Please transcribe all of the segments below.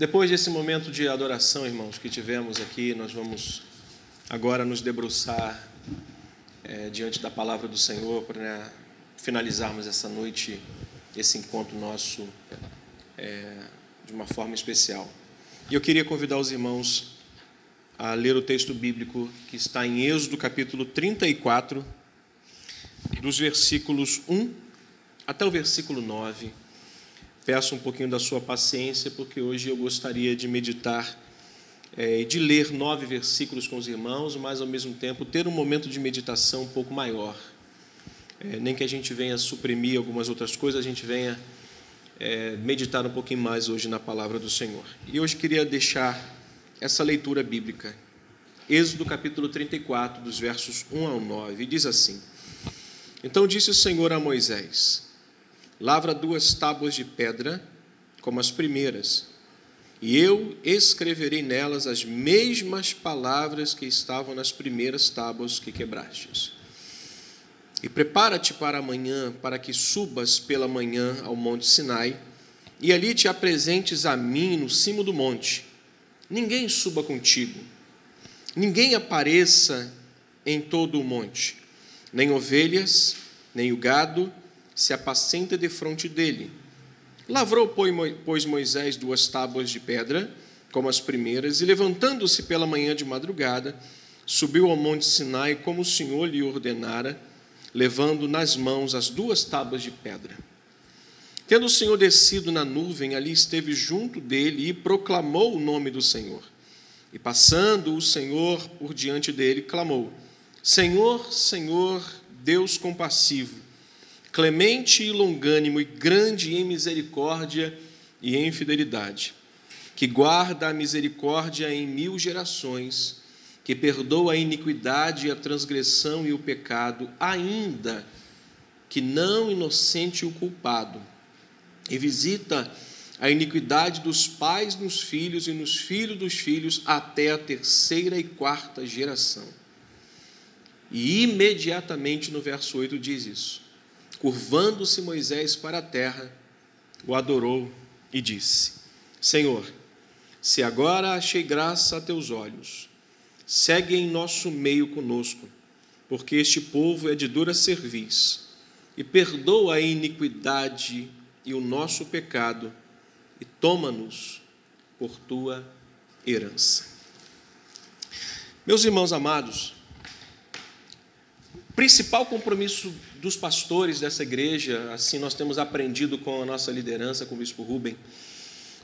Depois desse momento de adoração, irmãos, que tivemos aqui, nós vamos agora nos debruçar é, diante da palavra do Senhor para né, finalizarmos essa noite, esse encontro nosso é, de uma forma especial. E eu queria convidar os irmãos a ler o texto bíblico que está em Êxodo capítulo 34, dos versículos 1 até o versículo 9 Peço um pouquinho da sua paciência, porque hoje eu gostaria de meditar é, e de ler nove versículos com os irmãos, mas ao mesmo tempo ter um momento de meditação um pouco maior. É, nem que a gente venha suprimir algumas outras coisas, a gente venha é, meditar um pouquinho mais hoje na palavra do Senhor. E hoje queria deixar essa leitura bíblica. Êxodo capítulo 34, dos versos 1 ao 9, e diz assim: Então disse o Senhor a Moisés: lavra duas tábuas de pedra, como as primeiras, e eu escreverei nelas as mesmas palavras que estavam nas primeiras tábuas que quebrastes. E prepara-te para amanhã, para que subas pela manhã ao monte Sinai, e ali te apresentes a mim no cimo do monte. Ninguém suba contigo, ninguém apareça em todo o monte, nem ovelhas, nem o gado, se apacenta defronte dele. Lavrou, pois, Moisés duas tábuas de pedra, como as primeiras, e levantando-se pela manhã de madrugada, subiu ao monte Sinai, como o Senhor lhe ordenara, levando nas mãos as duas tábuas de pedra. Tendo o Senhor descido na nuvem, ali esteve junto dele e proclamou o nome do Senhor. E passando o Senhor por diante dele, clamou: Senhor, Senhor, Deus compassivo, clemente e longânimo e grande em misericórdia e em fidelidade, que guarda a misericórdia em mil gerações, que perdoa a iniquidade, a transgressão e o pecado, ainda que não inocente o culpado, e visita a iniquidade dos pais nos filhos e nos filhos dos filhos até a terceira e quarta geração. E imediatamente no verso 8 diz isso Curvando-se Moisés para a terra, o adorou e disse: Senhor, se agora achei graça a teus olhos, segue em nosso meio conosco, porque este povo é de dura cerviz, e perdoa a iniquidade e o nosso pecado, e toma-nos por tua herança. Meus irmãos amados, principal compromisso dos pastores dessa igreja, assim nós temos aprendido com a nossa liderança, com o bispo Rubem,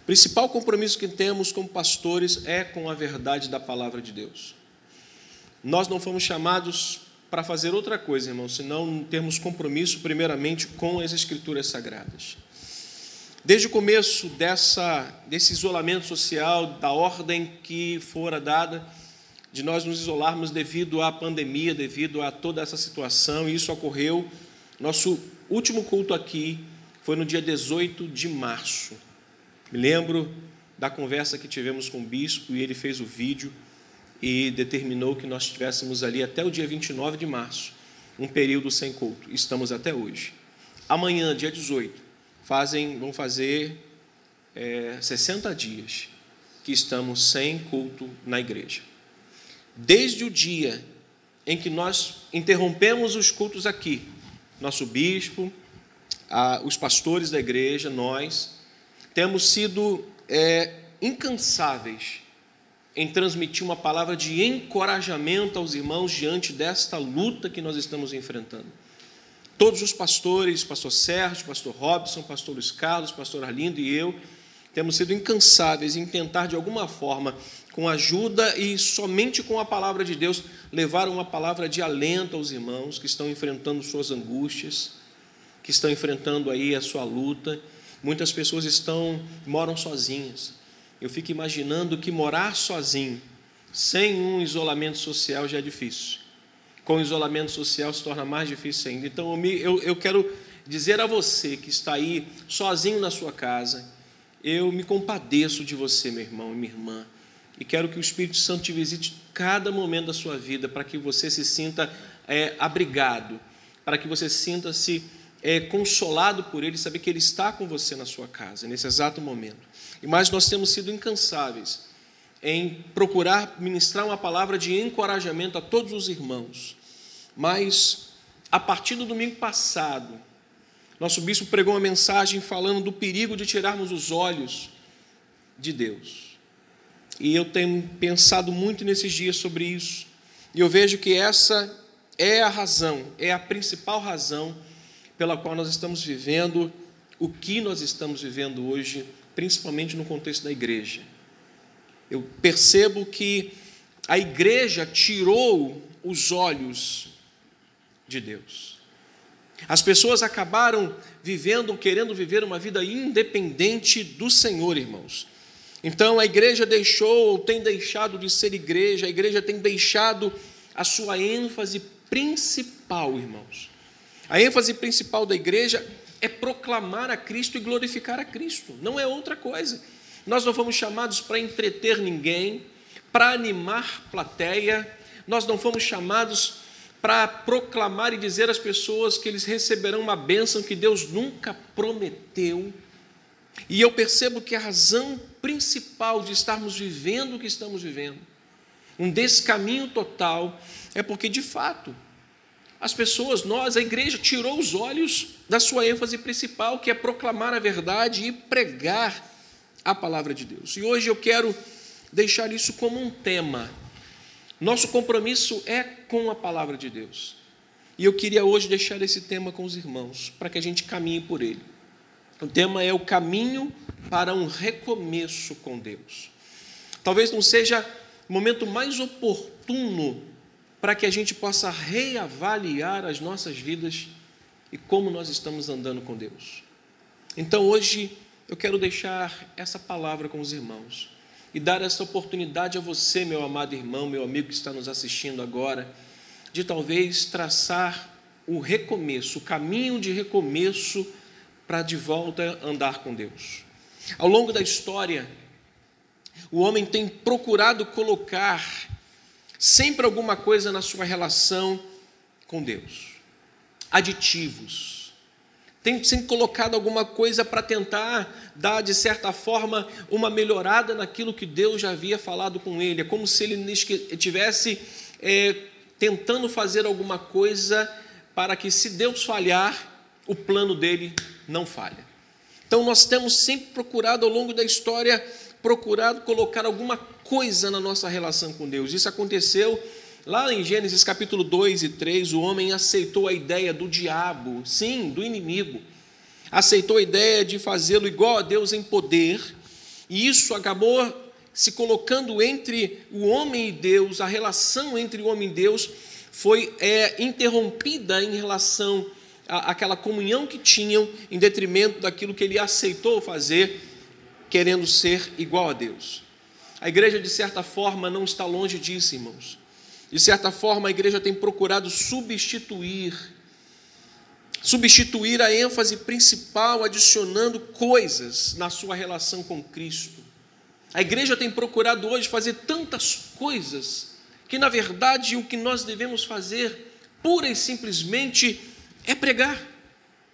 principal compromisso que temos como pastores é com a verdade da palavra de Deus. Nós não fomos chamados para fazer outra coisa, irmão, senão termos compromisso primeiramente com as escrituras sagradas. Desde o começo dessa, desse isolamento social, da ordem que fora dada, de nós nos isolarmos devido à pandemia, devido a toda essa situação, e isso ocorreu. Nosso último culto aqui foi no dia 18 de março. Me lembro da conversa que tivemos com o bispo e ele fez o vídeo e determinou que nós estivéssemos ali até o dia 29 de março, um período sem culto. Estamos até hoje. Amanhã, dia 18, fazem, vão fazer é, 60 dias que estamos sem culto na igreja. Desde o dia em que nós interrompemos os cultos aqui, nosso bispo, a, os pastores da igreja, nós, temos sido é, incansáveis em transmitir uma palavra de encorajamento aos irmãos diante desta luta que nós estamos enfrentando. Todos os pastores, pastor Sérgio, pastor Robson, pastor Luiz Carlos, pastor Arlindo e eu, temos sido incansáveis em tentar, de alguma forma, com ajuda e somente com a palavra de Deus, levar uma palavra de alento aos irmãos que estão enfrentando suas angústias, que estão enfrentando aí a sua luta. Muitas pessoas estão moram sozinhas. Eu fico imaginando que morar sozinho, sem um isolamento social já é difícil. Com o isolamento social se torna mais difícil ainda. Então eu, me, eu, eu quero dizer a você que está aí sozinho na sua casa, eu me compadeço de você, meu irmão e minha irmã e quero que o Espírito Santo te visite cada momento da sua vida para que você se sinta é, abrigado, para que você sinta-se é, consolado por Ele, saber que Ele está com você na sua casa, nesse exato momento. E mais nós temos sido incansáveis em procurar ministrar uma palavra de encorajamento a todos os irmãos. Mas, a partir do domingo passado, nosso bispo pregou uma mensagem falando do perigo de tirarmos os olhos de Deus. E eu tenho pensado muito nesses dias sobre isso. E eu vejo que essa é a razão, é a principal razão pela qual nós estamos vivendo o que nós estamos vivendo hoje, principalmente no contexto da igreja. Eu percebo que a igreja tirou os olhos de Deus. As pessoas acabaram vivendo, querendo viver uma vida independente do Senhor, irmãos. Então a igreja deixou, ou tem deixado de ser igreja, a igreja tem deixado a sua ênfase principal, irmãos. A ênfase principal da igreja é proclamar a Cristo e glorificar a Cristo, não é outra coisa. Nós não fomos chamados para entreter ninguém, para animar plateia, nós não fomos chamados para proclamar e dizer às pessoas que eles receberão uma bênção que Deus nunca prometeu. E eu percebo que a razão principal de estarmos vivendo o que estamos vivendo, um descaminho total, é porque de fato as pessoas, nós, a igreja, tirou os olhos da sua ênfase principal, que é proclamar a verdade e pregar a palavra de Deus. E hoje eu quero deixar isso como um tema. Nosso compromisso é com a palavra de Deus. E eu queria hoje deixar esse tema com os irmãos, para que a gente caminhe por ele. O tema é o caminho para um recomeço com Deus. Talvez não seja o momento mais oportuno para que a gente possa reavaliar as nossas vidas e como nós estamos andando com Deus. Então hoje eu quero deixar essa palavra com os irmãos e dar essa oportunidade a você, meu amado irmão, meu amigo que está nos assistindo agora, de talvez traçar o recomeço, o caminho de recomeço para de volta andar com Deus. Ao longo da história, o homem tem procurado colocar sempre alguma coisa na sua relação com Deus, aditivos, tem sempre colocado alguma coisa para tentar dar, de certa forma, uma melhorada naquilo que Deus já havia falado com ele. É como se ele estivesse é, tentando fazer alguma coisa para que, se Deus falhar, o plano dele não falha. Então, nós temos sempre procurado, ao longo da história, procurado colocar alguma coisa na nossa relação com Deus. Isso aconteceu Lá em Gênesis capítulo 2 e 3, o homem aceitou a ideia do diabo, sim, do inimigo. Aceitou a ideia de fazê-lo igual a Deus em poder, e isso acabou se colocando entre o homem e Deus, a relação entre o homem e Deus foi é, interrompida em relação àquela comunhão que tinham, em detrimento daquilo que ele aceitou fazer, querendo ser igual a Deus. A igreja, de certa forma, não está longe disso, irmãos. De certa forma, a igreja tem procurado substituir substituir a ênfase principal adicionando coisas na sua relação com Cristo. A igreja tem procurado hoje fazer tantas coisas que na verdade o que nós devemos fazer pura e simplesmente é pregar.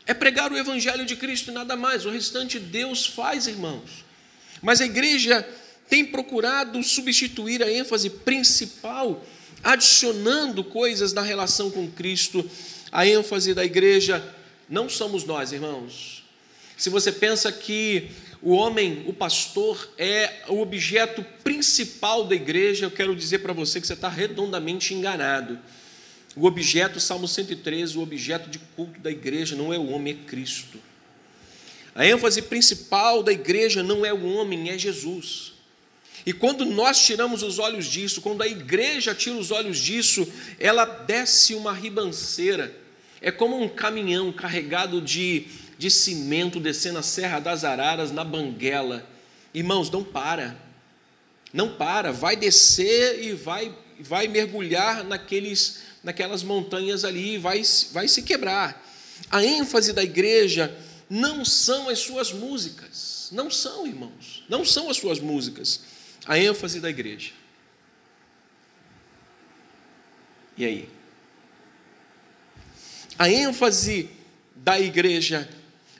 É pregar o evangelho de Cristo e nada mais. O restante Deus faz, irmãos. Mas a igreja tem procurado substituir a ênfase principal adicionando coisas na relação com Cristo. A ênfase da igreja não somos nós, irmãos. Se você pensa que o homem, o pastor, é o objeto principal da igreja, eu quero dizer para você que você está redondamente enganado. O objeto, Salmo 113, o objeto de culto da igreja não é o homem, é Cristo. A ênfase principal da igreja não é o homem, é Jesus. E quando nós tiramos os olhos disso, quando a igreja tira os olhos disso, ela desce uma ribanceira. É como um caminhão carregado de, de cimento descendo a Serra das Araras na banguela. Irmãos, não para. Não para, vai descer e vai, vai mergulhar naqueles, naquelas montanhas ali e vai, vai se quebrar. A ênfase da igreja não são as suas músicas. Não são, irmãos. Não são as suas músicas a ênfase da igreja. E aí? A ênfase da igreja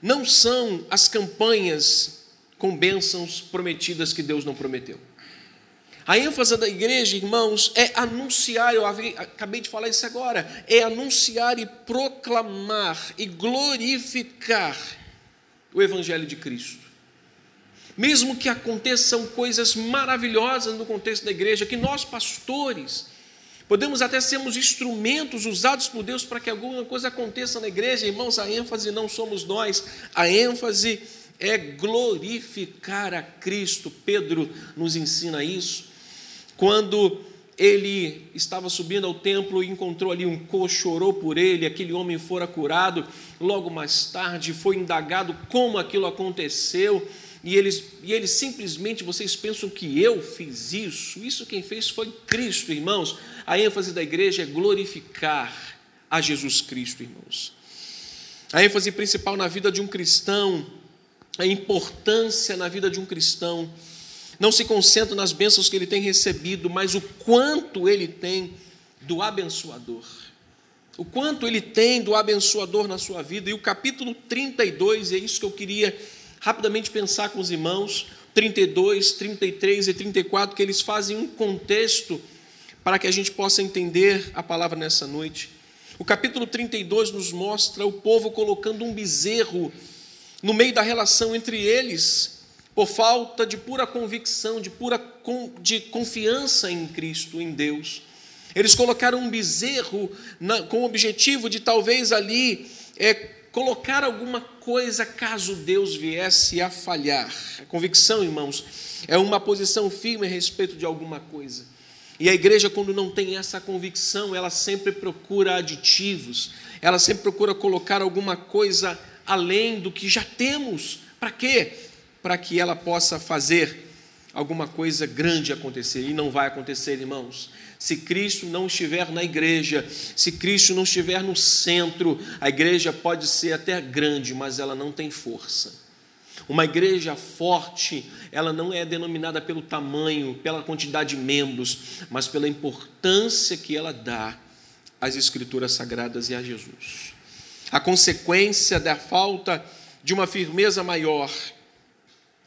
não são as campanhas com bênçãos prometidas que Deus não prometeu. A ênfase da igreja, irmãos, é anunciar, eu acabei de falar isso agora, é anunciar e proclamar e glorificar o Evangelho de Cristo. Mesmo que aconteçam coisas maravilhosas no contexto da igreja, que nós, pastores, podemos até sermos instrumentos usados por Deus para que alguma coisa aconteça na igreja, irmãos, a ênfase não somos nós, a ênfase é glorificar a Cristo. Pedro nos ensina isso quando ele estava subindo ao templo e encontrou ali um coxo, orou por ele, aquele homem fora curado. Logo mais tarde foi indagado como aquilo aconteceu. E eles, e eles simplesmente, vocês pensam que eu fiz isso? Isso quem fez foi Cristo, irmãos. A ênfase da igreja é glorificar a Jesus Cristo, irmãos. A ênfase principal na vida de um cristão, a importância na vida de um cristão, não se concentra nas bênçãos que ele tem recebido, mas o quanto ele tem do abençoador. O quanto ele tem do abençoador na sua vida. E o capítulo 32, é isso que eu queria rapidamente pensar com os irmãos, 32, 33 e 34, que eles fazem um contexto para que a gente possa entender a palavra nessa noite. O capítulo 32 nos mostra o povo colocando um bezerro no meio da relação entre eles por falta de pura convicção, de pura de confiança em Cristo, em Deus. Eles colocaram um bezerro na, com o objetivo de talvez ali é, colocar alguma coisa caso Deus viesse a falhar. A convicção, irmãos, é uma posição firme a respeito de alguma coisa. E a igreja, quando não tem essa convicção, ela sempre procura aditivos, ela sempre procura colocar alguma coisa além do que já temos. Para quê? Para que ela possa fazer alguma coisa grande acontecer. E não vai acontecer, irmãos. Se Cristo não estiver na igreja, se Cristo não estiver no centro, a igreja pode ser até grande, mas ela não tem força. Uma igreja forte, ela não é denominada pelo tamanho, pela quantidade de membros, mas pela importância que ela dá às Escrituras Sagradas e a Jesus. A consequência da falta de uma firmeza maior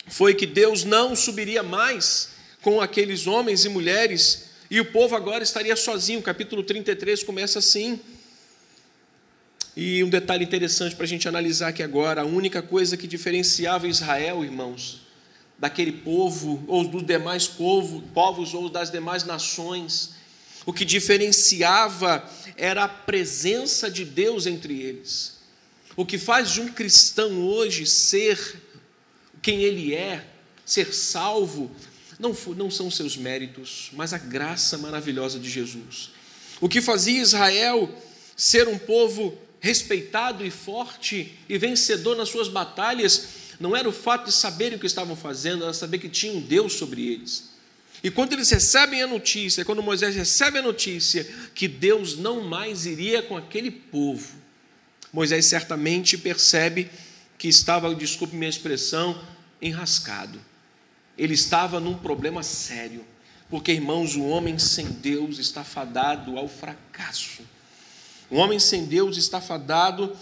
foi que Deus não subiria mais com aqueles homens e mulheres e o povo agora estaria sozinho. O capítulo 33 começa assim. E um detalhe interessante para a gente analisar aqui agora: a única coisa que diferenciava Israel, irmãos, daquele povo, ou dos demais povo, povos, ou das demais nações, o que diferenciava era a presença de Deus entre eles. O que faz de um cristão hoje ser quem ele é, ser salvo, não, não são seus méritos, mas a graça maravilhosa de Jesus. O que fazia Israel ser um povo respeitado e forte e vencedor nas suas batalhas, não era o fato de saberem o que estavam fazendo, era saber que tinha um Deus sobre eles. E quando eles recebem a notícia, quando Moisés recebe a notícia que Deus não mais iria com aquele povo, Moisés certamente percebe que estava, desculpe minha expressão, enrascado. Ele estava num problema sério, porque, irmãos, o homem sem Deus está fadado ao fracasso. O homem sem Deus está fadado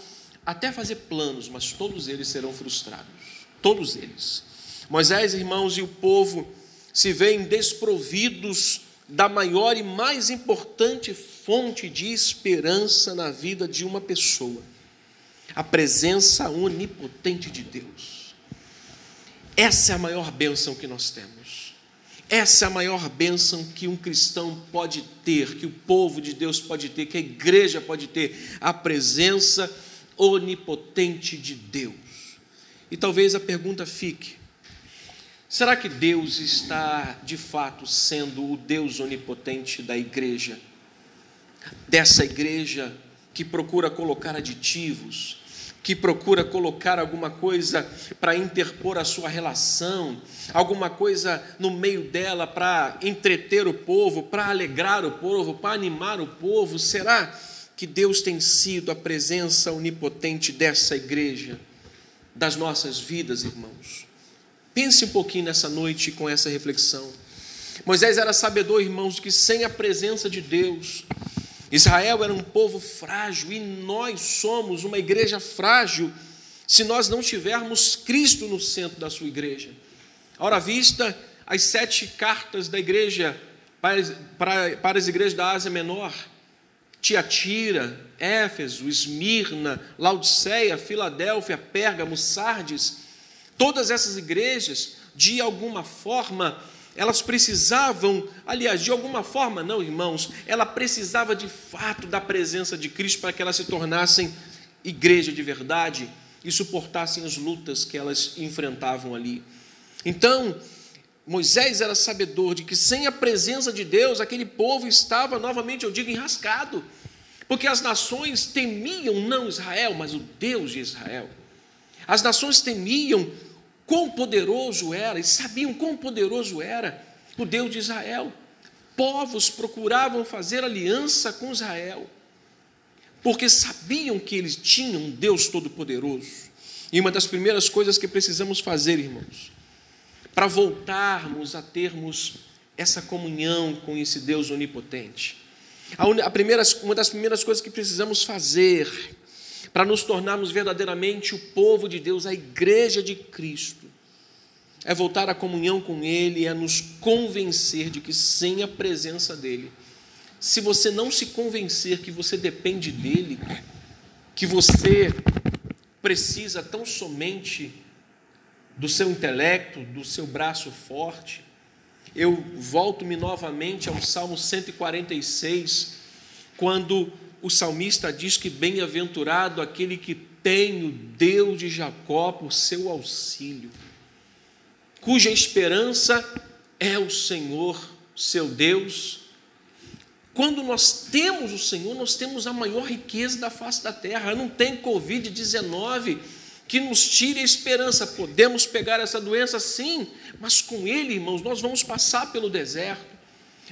até fazer planos, mas todos eles serão frustrados. Todos eles. Moisés, irmãos, e o povo se veem desprovidos da maior e mais importante fonte de esperança na vida de uma pessoa: a presença onipotente de Deus. Essa é a maior bênção que nós temos. Essa é a maior bênção que um cristão pode ter, que o povo de Deus pode ter, que a igreja pode ter, a presença onipotente de Deus. E talvez a pergunta fique: será que Deus está de fato sendo o Deus onipotente da igreja? Dessa igreja que procura colocar aditivos, que procura colocar alguma coisa para interpor a sua relação, alguma coisa no meio dela para entreter o povo, para alegrar o povo, para animar o povo? Será que Deus tem sido a presença onipotente dessa igreja, das nossas vidas, irmãos? Pense um pouquinho nessa noite com essa reflexão. Moisés era sabedor, irmãos, que sem a presença de Deus, Israel era um povo frágil e nós somos uma igreja frágil se nós não tivermos Cristo no centro da sua igreja. Ora vista, as sete cartas da igreja para, para, para as igrejas da Ásia Menor, Tiatira, Éfeso, Esmirna, Laodiceia, Filadélfia, Pérgamo, Sardes, todas essas igrejas, de alguma forma, elas precisavam, aliás, de alguma forma, não, irmãos, ela precisava de fato da presença de Cristo para que elas se tornassem igreja de verdade e suportassem as lutas que elas enfrentavam ali. Então, Moisés era sabedor de que sem a presença de Deus, aquele povo estava, novamente eu digo, enrascado, porque as nações temiam não Israel, mas o Deus de Israel. As nações temiam quão poderoso era, e sabiam quão poderoso era o Deus de Israel. Povos procuravam fazer aliança com Israel, porque sabiam que eles tinham um Deus todo-poderoso. E uma das primeiras coisas que precisamos fazer, irmãos, para voltarmos a termos essa comunhão com esse Deus onipotente. A, primeira, uma das primeiras coisas que precisamos fazer para nos tornarmos verdadeiramente o povo de Deus, a igreja de Cristo, é voltar à comunhão com Ele, é nos convencer de que sem a presença dEle, se você não se convencer que você depende dEle, que você precisa tão somente do seu intelecto, do seu braço forte, eu volto-me novamente ao Salmo 146, quando o salmista diz que bem-aventurado aquele que tem o Deus de Jacó por seu auxílio, cuja esperança é o Senhor, seu Deus. Quando nós temos o Senhor, nós temos a maior riqueza da face da terra. Não tem Covid-19 que nos tire a esperança. Podemos pegar essa doença, sim, mas com Ele, irmãos, nós vamos passar pelo deserto.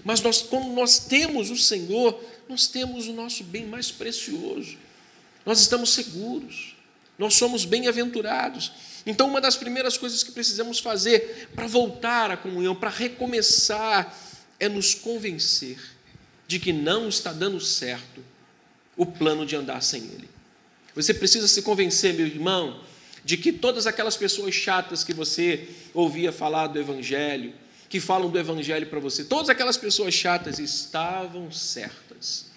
Mas nós, quando nós temos o Senhor, nós temos o nosso bem mais precioso. Nós estamos seguros. Nós somos bem-aventurados. Então, uma das primeiras coisas que precisamos fazer para voltar à comunhão, para recomeçar, é nos convencer de que não está dando certo o plano de andar sem Ele. Você precisa se convencer, meu irmão, de que todas aquelas pessoas chatas que você ouvia falar do Evangelho, que falam do Evangelho para você, todas aquelas pessoas chatas estavam certas.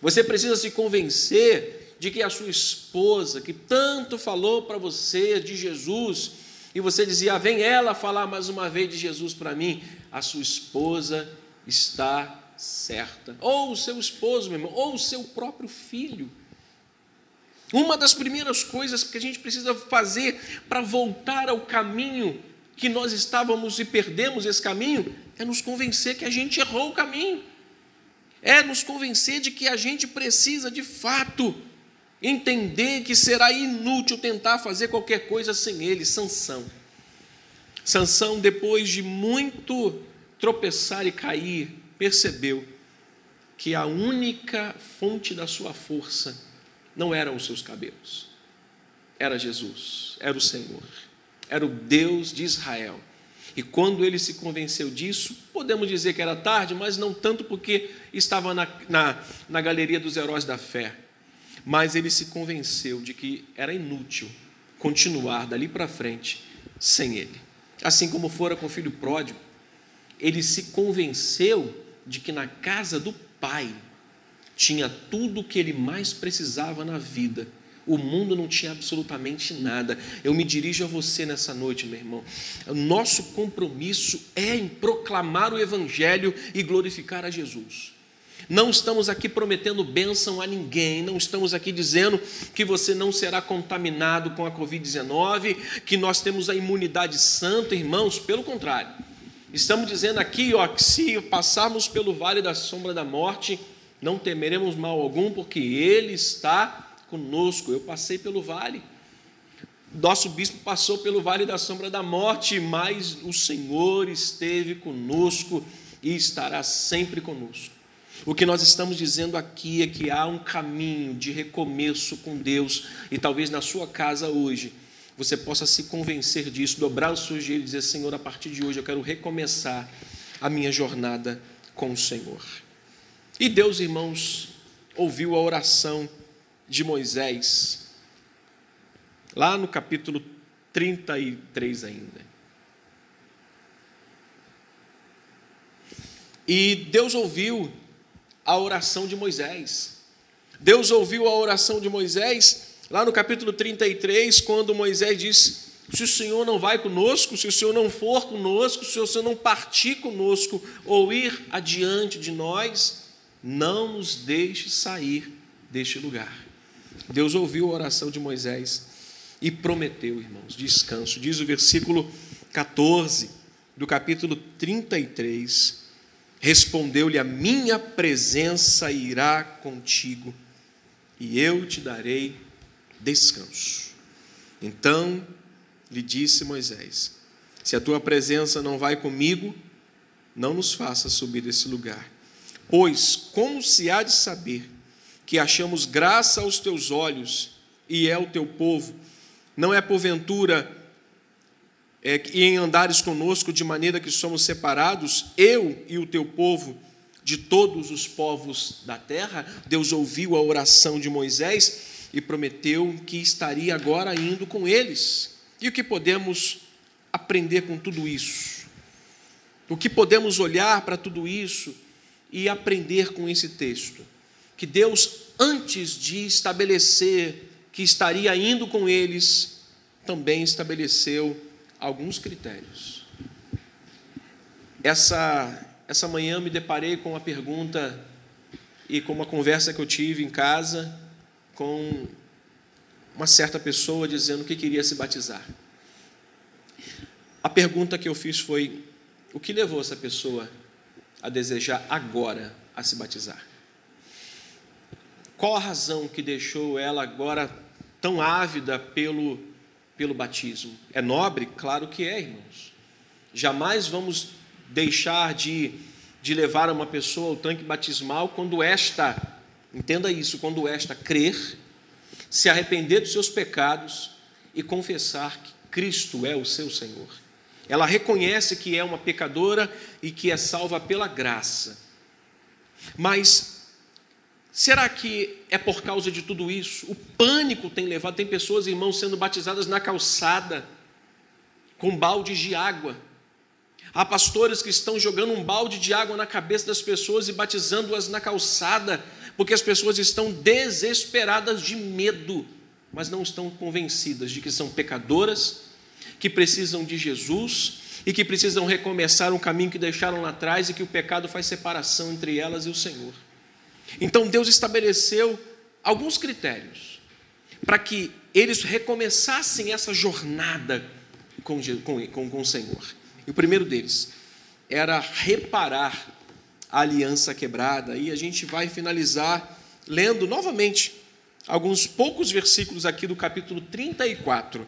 Você precisa se convencer de que a sua esposa, que tanto falou para você de Jesus, e você dizia, vem ela falar mais uma vez de Jesus para mim, a sua esposa está certa. Ou o seu esposo, meu irmão, ou o seu próprio filho. Uma das primeiras coisas que a gente precisa fazer para voltar ao caminho que nós estávamos e perdemos esse caminho, é nos convencer que a gente errou o caminho. É nos convencer de que a gente precisa de fato entender que será inútil tentar fazer qualquer coisa sem ele, Sansão. Sansão, depois de muito tropeçar e cair, percebeu que a única fonte da sua força não eram os seus cabelos, era Jesus, era o Senhor era o Deus de Israel. E quando ele se convenceu disso, podemos dizer que era tarde, mas não tanto porque estava na, na, na galeria dos heróis da fé. Mas ele se convenceu de que era inútil continuar dali para frente sem ele. Assim como fora com o filho pródigo, ele se convenceu de que na casa do pai tinha tudo o que ele mais precisava na vida o mundo não tinha absolutamente nada. Eu me dirijo a você nessa noite, meu irmão. O nosso compromisso é em proclamar o Evangelho e glorificar a Jesus. Não estamos aqui prometendo bênção a ninguém, não estamos aqui dizendo que você não será contaminado com a Covid-19, que nós temos a imunidade santa, irmãos, pelo contrário. Estamos dizendo aqui, ó, que se passarmos pelo vale da sombra da morte, não temeremos mal algum, porque Ele está conosco. Eu passei pelo vale. Nosso bispo passou pelo vale da sombra da morte, mas o Senhor esteve conosco e estará sempre conosco. O que nós estamos dizendo aqui é que há um caminho de recomeço com Deus, e talvez na sua casa hoje você possa se convencer disso, dobrar os seus joelhos e dizer: Senhor, a partir de hoje eu quero recomeçar a minha jornada com o Senhor. E Deus, irmãos, ouviu a oração de Moisés, lá no capítulo 33 ainda. E Deus ouviu a oração de Moisés. Deus ouviu a oração de Moisés lá no capítulo 33, quando Moisés disse: Se o Senhor não vai conosco, se o Senhor não for conosco, se o Senhor não partir conosco ou ir adiante de nós, não nos deixe sair deste lugar. Deus ouviu a oração de Moisés e prometeu, irmãos, descanso. Diz o versículo 14 do capítulo 33 Respondeu-lhe: A minha presença irá contigo, e eu te darei descanso. Então lhe disse Moisés: Se a tua presença não vai comigo, não nos faça subir desse lugar. Pois como se há de saber que achamos graça aos teus olhos e é o teu povo? Não é porventura é, em andares conosco de maneira que somos separados, eu e o teu povo, de todos os povos da terra. Deus ouviu a oração de Moisés e prometeu que estaria agora indo com eles. E o que podemos aprender com tudo isso? O que podemos olhar para tudo isso e aprender com esse texto? Que Deus, antes de estabelecer que estaria indo com eles, também estabeleceu alguns critérios. Essa, essa manhã me deparei com uma pergunta e com uma conversa que eu tive em casa com uma certa pessoa dizendo que queria se batizar. A pergunta que eu fiz foi: o que levou essa pessoa a desejar agora a se batizar? Qual a razão que deixou ela agora tão ávida pelo pelo batismo. É nobre? Claro que é, irmãos. Jamais vamos deixar de, de levar uma pessoa ao tanque batismal quando esta, entenda isso, quando esta crer, se arrepender dos seus pecados e confessar que Cristo é o seu Senhor. Ela reconhece que é uma pecadora e que é salva pela graça. Mas Será que é por causa de tudo isso? O pânico tem levado, tem pessoas, irmãos, sendo batizadas na calçada, com baldes de água. Há pastores que estão jogando um balde de água na cabeça das pessoas e batizando-as na calçada, porque as pessoas estão desesperadas de medo, mas não estão convencidas de que são pecadoras, que precisam de Jesus e que precisam recomeçar um caminho que deixaram lá atrás e que o pecado faz separação entre elas e o Senhor. Então Deus estabeleceu alguns critérios para que eles recomeçassem essa jornada com, com, com o Senhor. E o primeiro deles era reparar a aliança quebrada. E a gente vai finalizar lendo novamente alguns poucos versículos aqui do capítulo 34.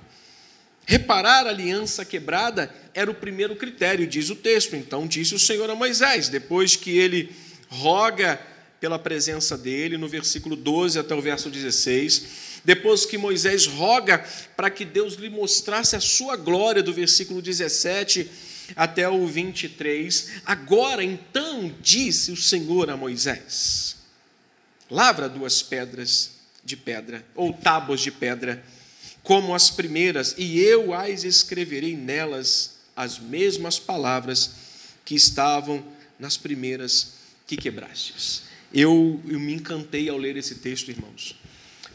Reparar a aliança quebrada era o primeiro critério, diz o texto. Então disse o Senhor a Moisés, depois que ele roga pela presença dele, no versículo 12 até o verso 16. Depois que Moisés roga para que Deus lhe mostrasse a sua glória, do versículo 17 até o 23. Agora então disse o Senhor a Moisés: Lavra duas pedras de pedra, ou tábuas de pedra, como as primeiras, e eu as escreverei nelas as mesmas palavras que estavam nas primeiras que quebrastes. Eu, eu me encantei ao ler esse texto, irmãos,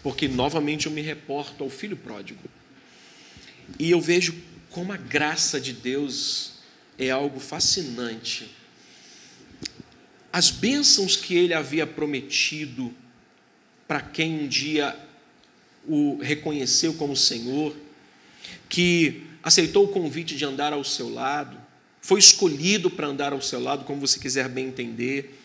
porque novamente eu me reporto ao filho pródigo. E eu vejo como a graça de Deus é algo fascinante. As bênçãos que ele havia prometido para quem um dia o reconheceu como Senhor, que aceitou o convite de andar ao seu lado, foi escolhido para andar ao seu lado, como você quiser bem entender,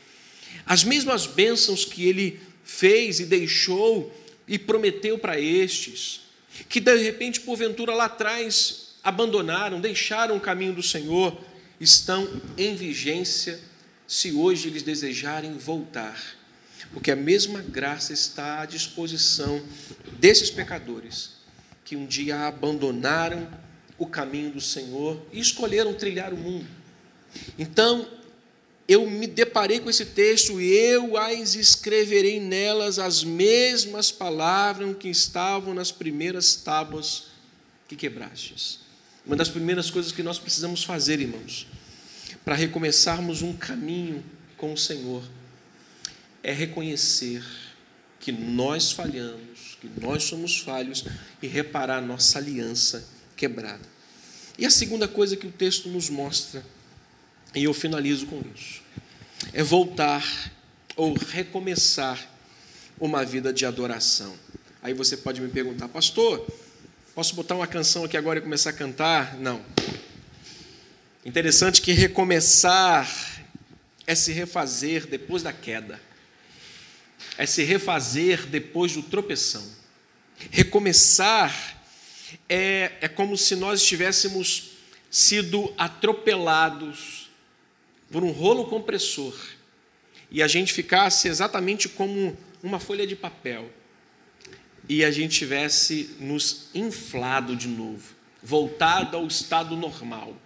as mesmas bênçãos que ele fez e deixou e prometeu para estes, que de repente, porventura, lá atrás abandonaram, deixaram o caminho do Senhor, estão em vigência se hoje eles desejarem voltar, porque a mesma graça está à disposição desses pecadores que um dia abandonaram o caminho do Senhor e escolheram trilhar o mundo. Então, eu me deparei com esse texto, eu as escreverei nelas as mesmas palavras que estavam nas primeiras tábuas que quebrastes. Uma das primeiras coisas que nós precisamos fazer, irmãos, para recomeçarmos um caminho com o Senhor, é reconhecer que nós falhamos, que nós somos falhos e reparar nossa aliança quebrada. E a segunda coisa que o texto nos mostra e eu finalizo com isso. É voltar ou recomeçar uma vida de adoração. Aí você pode me perguntar, pastor, posso botar uma canção aqui agora e começar a cantar? Não. Interessante que recomeçar é se refazer depois da queda, é se refazer depois do tropeção. Recomeçar é, é como se nós estivéssemos sido atropelados por um rolo compressor e a gente ficasse exatamente como uma folha de papel e a gente tivesse nos inflado de novo, voltado ao estado normal.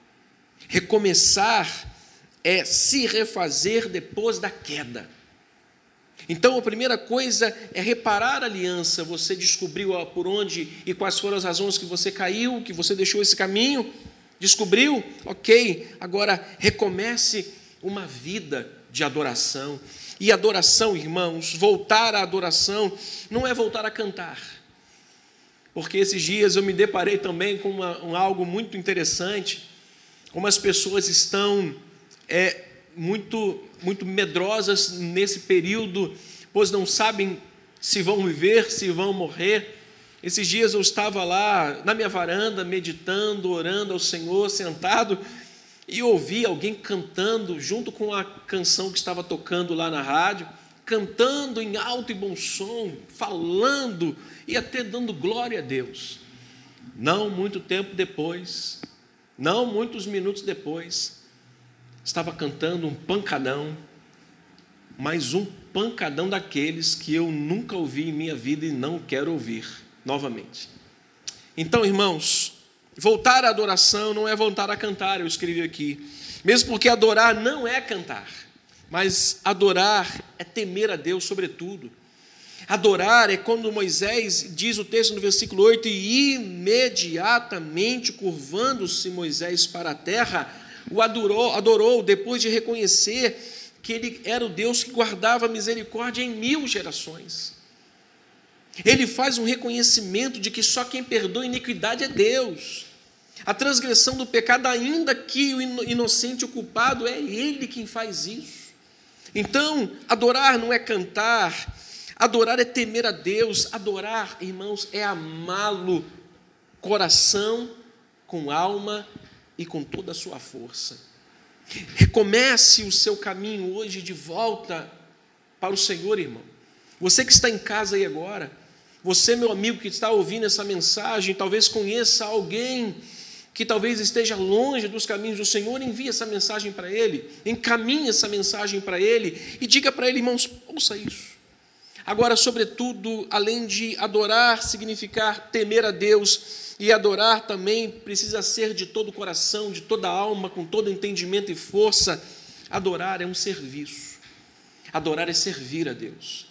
Recomeçar é se refazer depois da queda. Então, a primeira coisa é reparar a aliança. Você descobriu por onde e quais foram as razões que você caiu, que você deixou esse caminho. Descobriu? Ok. Agora recomece uma vida de adoração. E adoração, irmãos, voltar à adoração, não é voltar a cantar. Porque esses dias eu me deparei também com uma, um algo muito interessante, como as pessoas estão é, muito, muito medrosas nesse período, pois não sabem se vão viver, se vão morrer. Esses dias eu estava lá na minha varanda, meditando, orando ao Senhor, sentado, e ouvi alguém cantando junto com a canção que estava tocando lá na rádio, cantando em alto e bom som, falando e até dando glória a Deus. Não muito tempo depois, não muitos minutos depois, estava cantando um pancadão, mas um pancadão daqueles que eu nunca ouvi em minha vida e não quero ouvir novamente. Então, irmãos, Voltar à adoração não é voltar a cantar, eu escrevi aqui. Mesmo porque adorar não é cantar, mas adorar é temer a Deus sobretudo. Adorar é quando Moisés, diz o texto no versículo 8, e imediatamente curvando-se Moisés para a terra, o adorou, adorou depois de reconhecer que ele era o Deus que guardava misericórdia em mil gerações. Ele faz um reconhecimento de que só quem perdoa iniquidade é Deus. A transgressão do pecado, ainda que o inocente, o culpado, é ele quem faz isso. Então, adorar não é cantar, adorar é temer a Deus, adorar, irmãos, é amá-lo, coração, com alma e com toda a sua força. Recomece o seu caminho hoje de volta para o Senhor, irmão. Você que está em casa aí agora, você, meu amigo que está ouvindo essa mensagem, talvez conheça alguém que talvez esteja longe dos caminhos do Senhor, envie essa mensagem para ele, encaminhe essa mensagem para ele e diga para ele, irmãos, ouça isso. Agora, sobretudo, além de adorar significar temer a Deus, e adorar também precisa ser de todo o coração, de toda a alma, com todo entendimento e força. Adorar é um serviço. Adorar é servir a Deus.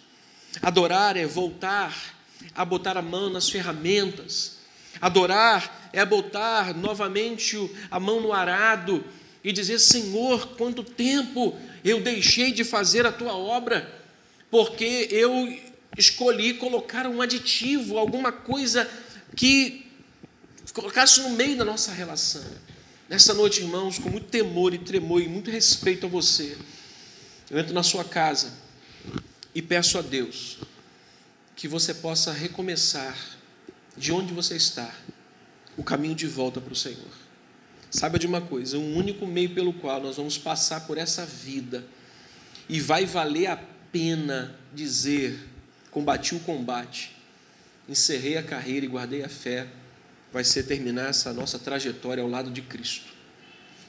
Adorar é voltar a botar a mão nas ferramentas, Adorar é botar novamente a mão no arado e dizer: Senhor, quanto tempo eu deixei de fazer a tua obra, porque eu escolhi colocar um aditivo, alguma coisa que colocasse no meio da nossa relação. Nessa noite, irmãos, com muito temor e tremor e muito respeito a você, eu entro na sua casa e peço a Deus que você possa recomeçar de onde você está, o caminho de volta para o Senhor. Saiba de uma coisa: um único meio pelo qual nós vamos passar por essa vida e vai valer a pena dizer: combati o combate, encerrei a carreira e guardei a fé, vai ser terminar essa nossa trajetória ao lado de Cristo.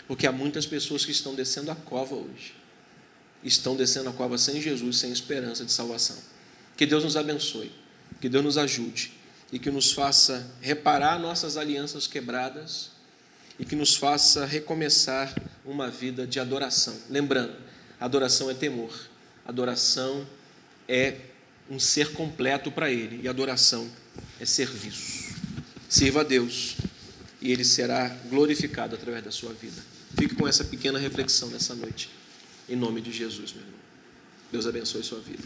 Porque há muitas pessoas que estão descendo a cova hoje, estão descendo a cova sem Jesus, sem esperança de salvação. Que Deus nos abençoe, que Deus nos ajude e que nos faça reparar nossas alianças quebradas e que nos faça recomeçar uma vida de adoração. Lembrando, Adoração é temor. Adoração é um ser completo para Ele. E adoração é serviço. Sirva a Deus e Ele será glorificado através da sua vida. Fique com essa pequena reflexão nessa noite. Em nome de Jesus, meu irmão. Deus abençoe sua vida.